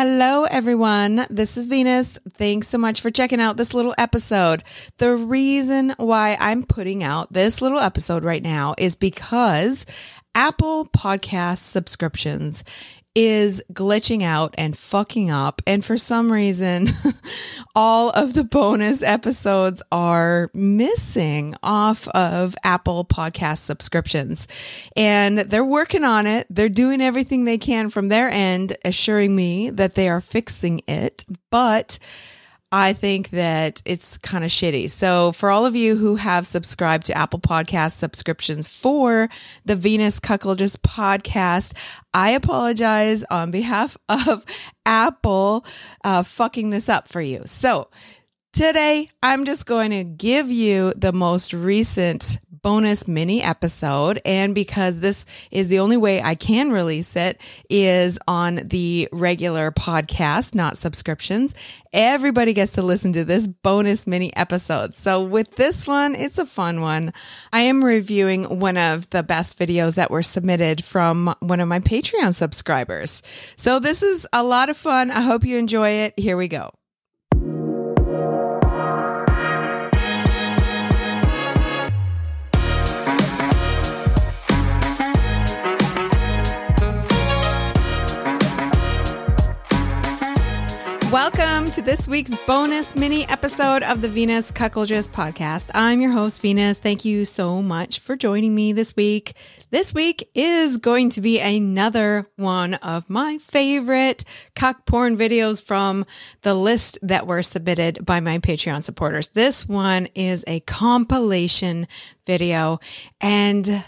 Hello, everyone. This is Venus. Thanks so much for checking out this little episode. The reason why I'm putting out this little episode right now is because Apple Podcast subscriptions is glitching out and fucking up. And for some reason, all of the bonus episodes are missing off of Apple Podcast subscriptions. And they're working on it. They're doing everything they can from their end, assuring me that they are fixing it. But I think that it's kind of shitty. So, for all of you who have subscribed to Apple Podcast subscriptions for the Venus Cuckoldress podcast, I apologize on behalf of Apple uh, fucking this up for you. So, today I'm just going to give you the most recent bonus mini episode. And because this is the only way I can release it is on the regular podcast, not subscriptions. Everybody gets to listen to this bonus mini episode. So with this one, it's a fun one. I am reviewing one of the best videos that were submitted from one of my Patreon subscribers. So this is a lot of fun. I hope you enjoy it. Here we go. Welcome to this week's bonus mini episode of the Venus Cuckoldress podcast. I'm your host, Venus. Thank you so much for joining me this week. This week is going to be another one of my favorite cuck porn videos from the list that were submitted by my Patreon supporters. This one is a compilation video, and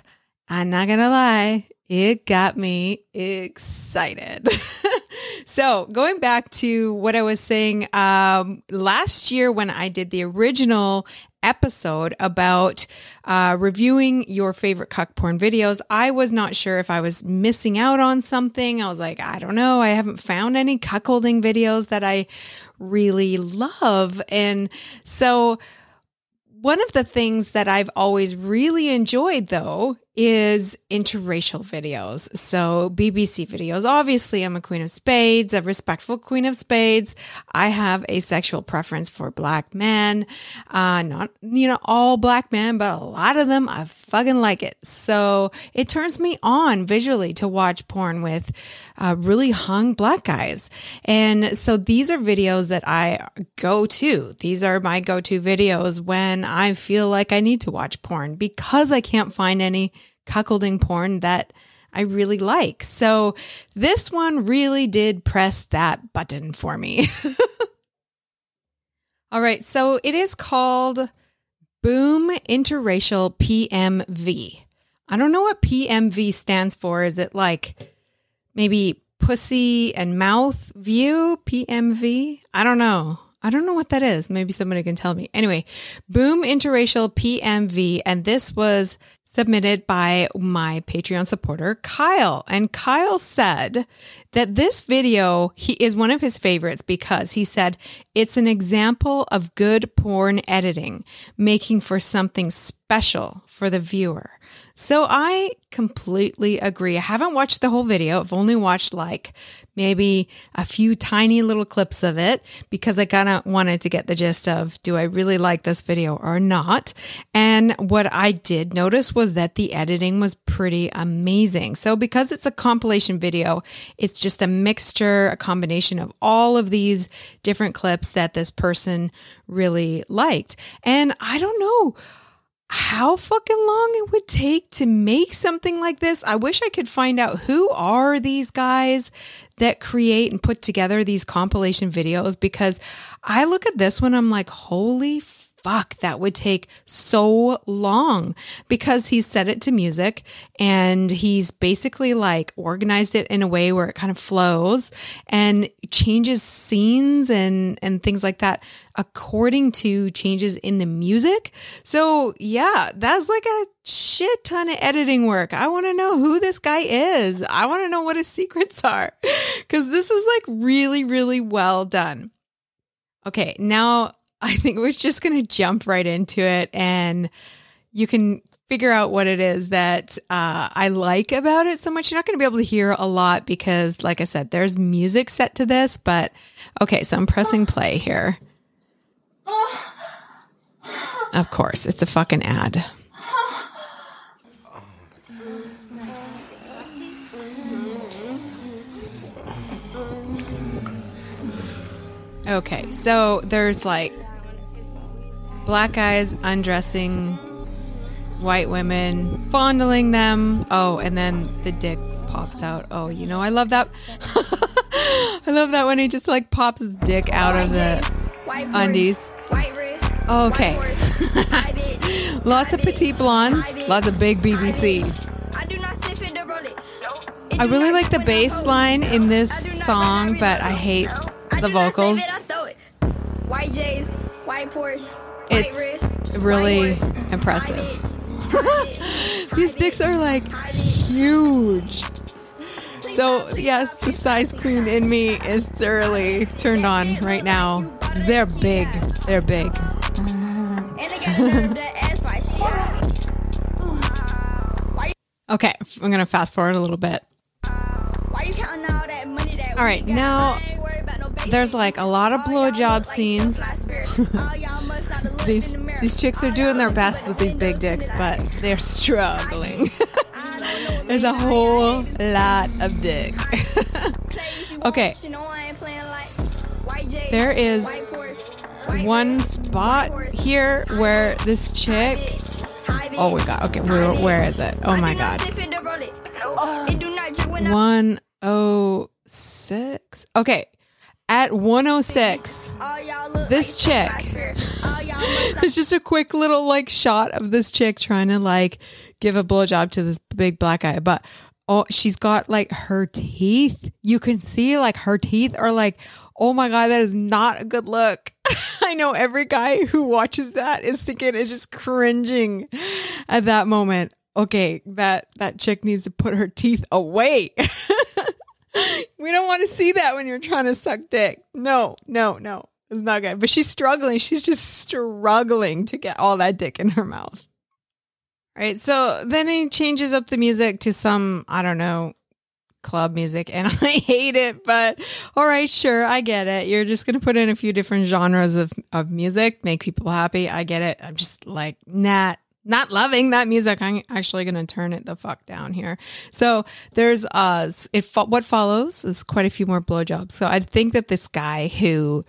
I'm not gonna lie, it got me excited. so, going back to what I was saying um, last year when I did the original episode about uh, reviewing your favorite cuck porn videos, I was not sure if I was missing out on something. I was like, I don't know. I haven't found any cuckolding videos that I really love. And so, one of the things that I've always really enjoyed, though, is interracial videos. So BBC videos. Obviously, I'm a queen of spades, a respectful queen of spades. I have a sexual preference for black men. Uh, not, you know, all black men, but a lot of them, I fucking like it. So it turns me on visually to watch porn with uh, really hung black guys. And so these are videos that I go to. These are my go to videos when I feel like I need to watch porn because I can't find any cuckolding porn that I really like. So this one really did press that button for me. All right, so it is called Boom Interracial PMV. I don't know what PMV stands for. Is it like maybe pussy and mouth view? PMV? I don't know. I don't know what that is. Maybe somebody can tell me. Anyway, Boom Interracial PMV. And this was submitted by my Patreon supporter, Kyle. And Kyle said that this video he is one of his favorites because he said it's an example of good porn editing, making for something special for the viewer. So I completely agree. I haven't watched the whole video. I've only watched like maybe a few tiny little clips of it because I kind of wanted to get the gist of do I really like this video or not? And what I did notice was that the editing was pretty amazing. So because it's a compilation video, it's just a mixture, a combination of all of these different clips that this person really liked. And I don't know how fucking long it would take to make something like this. I wish I could find out who are these guys that create and put together these compilation videos because I look at this one, I'm like, holy fuck, that would take so long because he's set it to music and he's basically like organized it in a way where it kind of flows and changes scenes and, and things like that according to changes in the music. So yeah, that's like a shit ton of editing work. I want to know who this guy is. I want to know what his secrets are because this is like really, really well done. Okay, now I think we're just going to jump right into it and you can figure out what it is that uh, I like about it so much. You're not going to be able to hear a lot because, like I said, there's music set to this. But okay, so I'm pressing play here. Of course, it's a fucking ad. Okay, so there's like black guys undressing white women, fondling them. Oh, and then the dick pops out. Oh, you know, I love that. I love that when he just like pops his dick out of the white undies. Oh, okay. lots of petite blondes, lots of big BBC. I really like the bass line in this song, but I hate the vocals. White J's, white Porsche, it's really impressive. These dicks are like huge. So, yes, the size queen in me is thoroughly turned on right now. They're big. They're big. okay, I'm going to fast forward a little bit. All right, now there's like a lot of blowjob scenes. these these chicks are doing their best with these big dicks, but they're struggling. There's a whole lot of dick. okay. There is one spot here where this chick. Oh, we got. Okay, where, where is it? Oh my god. 106. Okay. At 106, this chick. it's just a quick little like shot of this chick trying to like give a blowjob to this big black guy, but oh, she's got like her teeth. You can see like her teeth are like, oh my god, that is not a good look. I know every guy who watches that is thinking is just cringing at that moment. Okay, that that chick needs to put her teeth away. we don't want to see that when you're trying to suck dick. No, no, no. It's not good. But she's struggling. She's just struggling to get all that dick in her mouth. All right. So then he changes up the music to some, I don't know, club music. And I hate it. But all right, sure. I get it. You're just going to put in a few different genres of, of music, make people happy. I get it. I'm just like, not not loving that music. I'm actually going to turn it the fuck down here. So there's uh, it what follows is quite a few more blowjobs. So I think that this guy who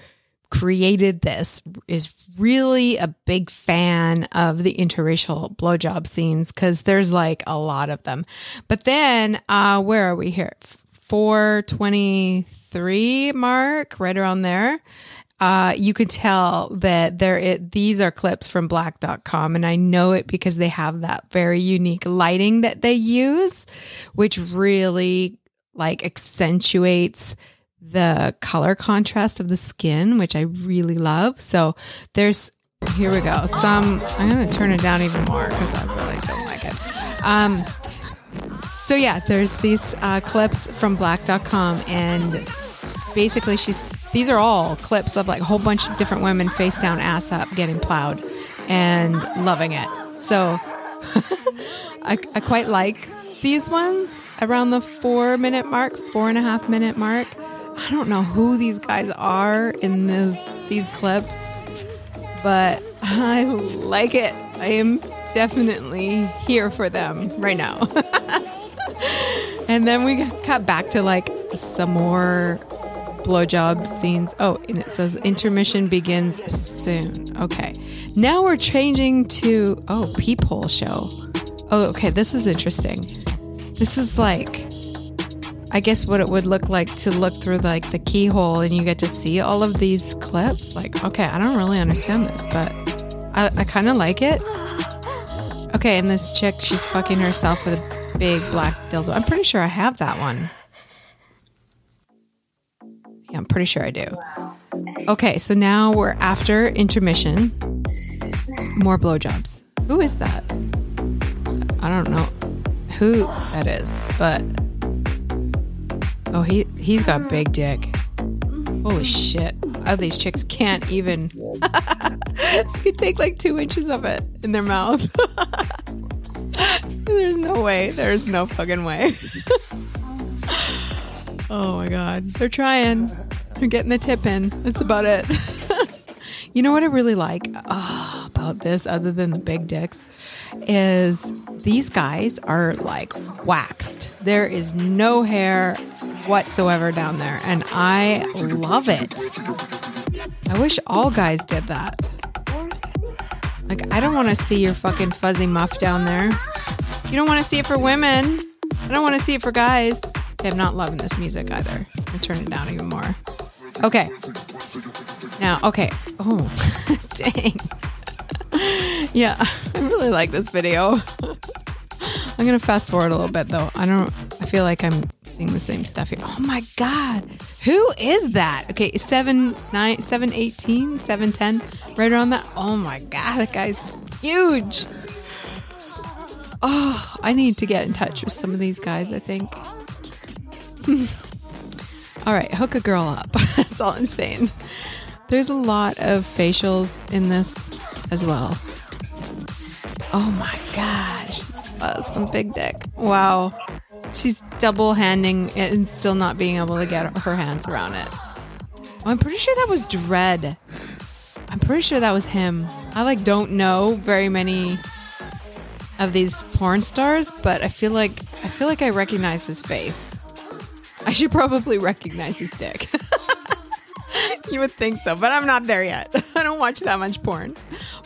created this is really a big fan of the interracial blowjob scenes because there's like a lot of them. But then, uh, where are we here? 423 mark, right around there uh, you could tell that there it, these are clips from blacked.com and I know it because they have that very unique lighting that they use which really like accentuates the color contrast of the skin which I really love. So there's here we go. Some I'm going to turn it down even more cuz I really don't like it. Um so yeah, there's these uh, clips from blacked.com and basically she's these are all clips of like a whole bunch of different women face down, ass up, getting plowed and loving it. So I, I quite like these ones around the four minute mark, four and a half minute mark. I don't know who these guys are in this, these clips, but I like it. I am definitely here for them right now. and then we cut back to like some more blowjob scenes. Oh, and it says intermission begins soon. Okay. Now we're changing to, oh, peephole show. Oh, okay. This is interesting. This is like, I guess what it would look like to look through like the keyhole and you get to see all of these clips. Like, okay, I don't really understand this, but I, I kind of like it. Okay, and this chick, she's fucking herself with a big black dildo. I'm pretty sure I have that one. Yeah, I'm pretty sure I do. Okay, so now we're after intermission. More blowjobs. Who is that? I don't know who that is, but oh, he he's got big dick. Holy shit! Oh, these chicks can't even. could take like two inches of it in their mouth. There's no way. There's no fucking way. oh my god. They're trying. They're getting the tip in. That's about it. you know what I really like oh, about this, other than the big dicks, is these guys are like waxed. There is no hair whatsoever down there, and I love it. I wish all guys did that. Like, I don't want to see your fucking fuzzy muff down there. You don't want to see it for women. I don't want to see it for guys. Okay, I'm not loving this music either. I turn it down even more. Okay. Now, okay. Oh, dang. yeah, I really like this video. I'm gonna fast forward a little bit though. I don't. I feel like I'm seeing the same stuff here. Oh my god, who is that? Okay, seven nine, seven eighteen, seven ten, right around that. Oh my god, that guy's huge. Oh, I need to get in touch with some of these guys. I think. all right, hook a girl up. That's all I'm saying. There's a lot of facials in this as well. Oh my gosh, some big dick. Wow. She's double handing and still not being able to get her hands around it. I'm pretty sure that was Dredd. I'm pretty sure that was him. I like don't know very many of these porn stars, but I feel like I feel like I recognize his face. I should probably recognize his dick. you would think so, but I'm not there yet. I don't watch that much porn.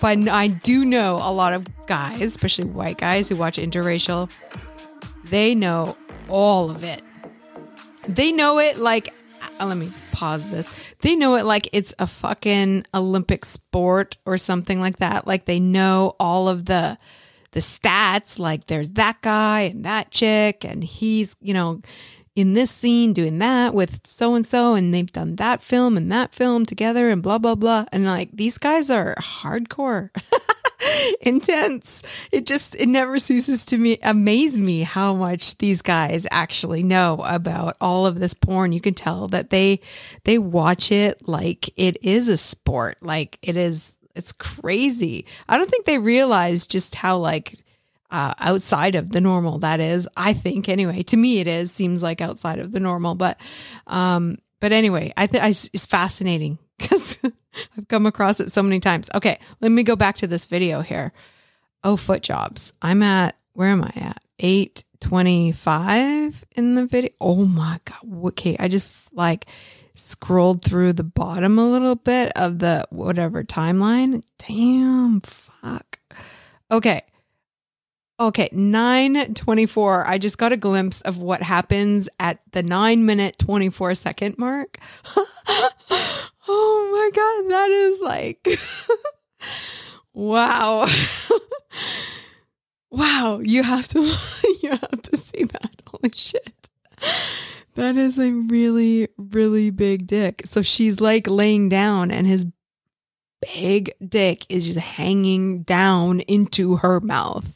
But I do know a lot of guys, especially white guys who watch interracial. They know all of it. They know it like, uh, let me pause this. They know it like it's a fucking Olympic sport or something like that. Like they know all of the the stats like there's that guy and that chick and he's, you know, in this scene doing that with so and so and they've done that film and that film together and blah blah blah and like these guys are hardcore intense it just it never ceases to me amaze me how much these guys actually know about all of this porn you can tell that they they watch it like it is a sport like it is it's crazy i don't think they realize just how like uh, outside of the normal. That is, I think anyway. To me, it is seems like outside of the normal, but um, but anyway, I think it's fascinating because I've come across it so many times. Okay, let me go back to this video here. Oh, foot jobs. I'm at where am I at? Eight twenty-five in the video. Oh my god. Okay, I just like scrolled through the bottom a little bit of the whatever timeline. Damn, fuck. Okay. Okay, 924. I just got a glimpse of what happens at the 9 minute 24 second mark. oh my god, that is like wow. wow, you have to you have to see that. Holy shit. That is a really really big dick. So she's like laying down and his big dick is just hanging down into her mouth.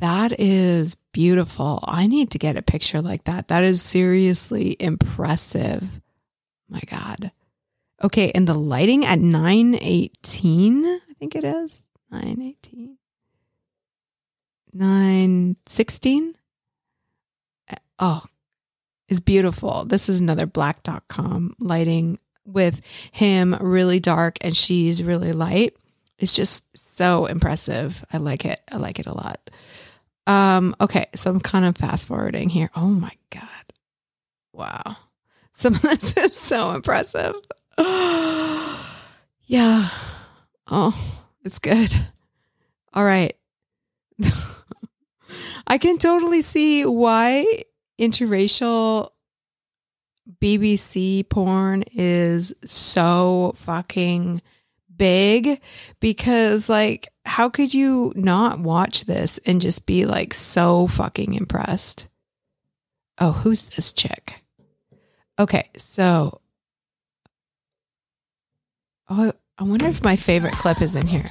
That is beautiful. I need to get a picture like that. That is seriously impressive. My God. Okay, and the lighting at 918, I think it is. 918. 916. Oh, is beautiful. This is another blacked.com lighting with him really dark and she's really light. It's just so impressive. I like it. I like it a lot. Um, okay, so I'm kind of fast forwarding here. Oh my God. Wow. Some of this is so impressive. yeah. Oh, it's good. All right. I can totally see why interracial BBC porn is so fucking big because like how could you not watch this and just be like so fucking impressed? Oh, who's this chick? Okay, so Oh, I wonder if my favorite clip is in here.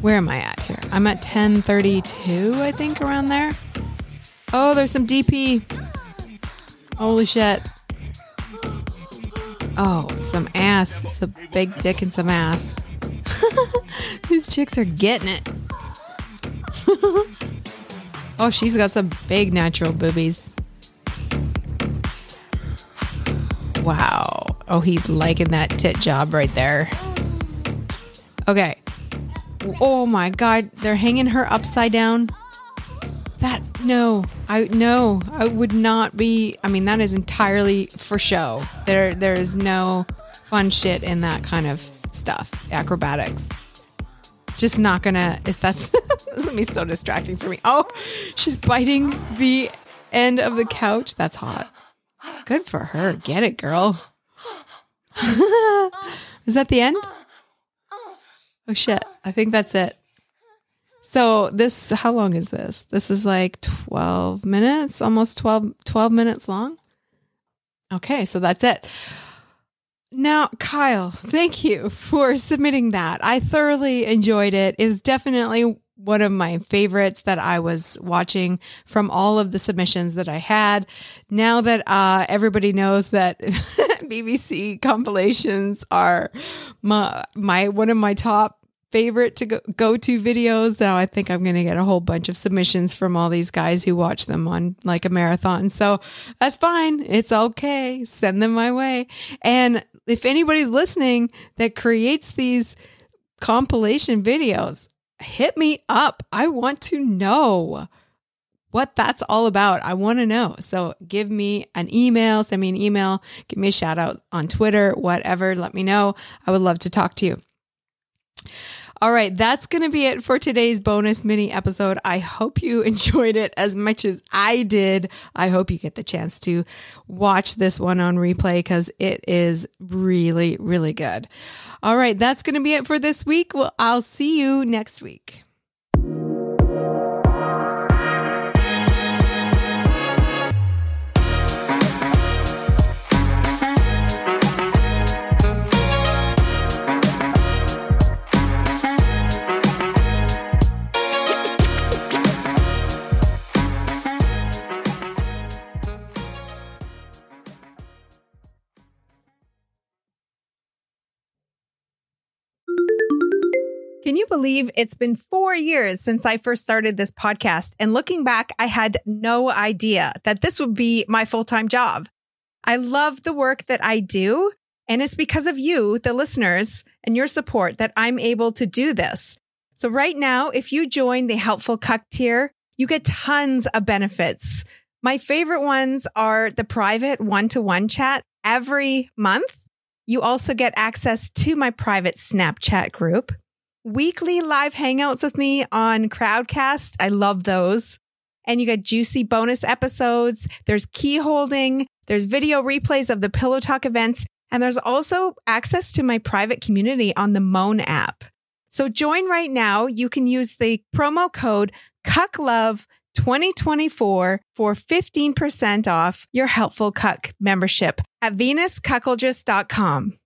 Where am I at here? I'm at 1032, I think, around there. Oh, there's some DP. Holy shit. Oh, some ass. A big dick and some ass. These chicks are getting it. Oh, she's got some big natural boobies. Wow. Oh, he's liking that tit job right there. Okay. Oh my god, they're hanging her upside down. That no, I no, I would not be. I mean, that is entirely for show. There, there is no fun shit in that kind of stuff. Acrobatics. It's just not gonna. If that's, gonna be so distracting for me. Oh, she's biting the end of the couch. That's hot. Good for her. Get it, girl. is that the end? Oh shit. I think that's it. So this how long is this? This is like 12 minutes, almost 12 12 minutes long. Okay, so that's it. Now, Kyle, thank you for submitting that. I thoroughly enjoyed it. It was definitely one of my favorites that I was watching from all of the submissions that I had. Now that uh, everybody knows that BBC compilations are my my one of my top favorite to go, go to videos. Now I think I'm going to get a whole bunch of submissions from all these guys who watch them on like a marathon. So that's fine. It's okay. Send them my way. And if anybody's listening that creates these compilation videos, hit me up. I want to know what that's all about. I want to know. So give me an email, send me an email, give me a shout out on Twitter, whatever. Let me know. I would love to talk to you. All right, that's going to be it for today's bonus mini episode. I hope you enjoyed it as much as I did. I hope you get the chance to watch this one on replay because it is really, really good. All right, that's going to be it for this week. Well, I'll see you next week. Can you believe it's been four years since I first started this podcast? And looking back, I had no idea that this would be my full time job. I love the work that I do. And it's because of you, the listeners, and your support that I'm able to do this. So right now, if you join the Helpful Cuck tier, you get tons of benefits. My favorite ones are the private one to one chat every month. You also get access to my private Snapchat group weekly live hangouts with me on Crowdcast. I love those. And you get juicy bonus episodes. There's key holding. There's video replays of the Pillow Talk events. And there's also access to my private community on the Moan app. So join right now. You can use the promo code CUCKLOVE 2024 for 15% off your Helpful Cuck membership at venuscuckoldress.com.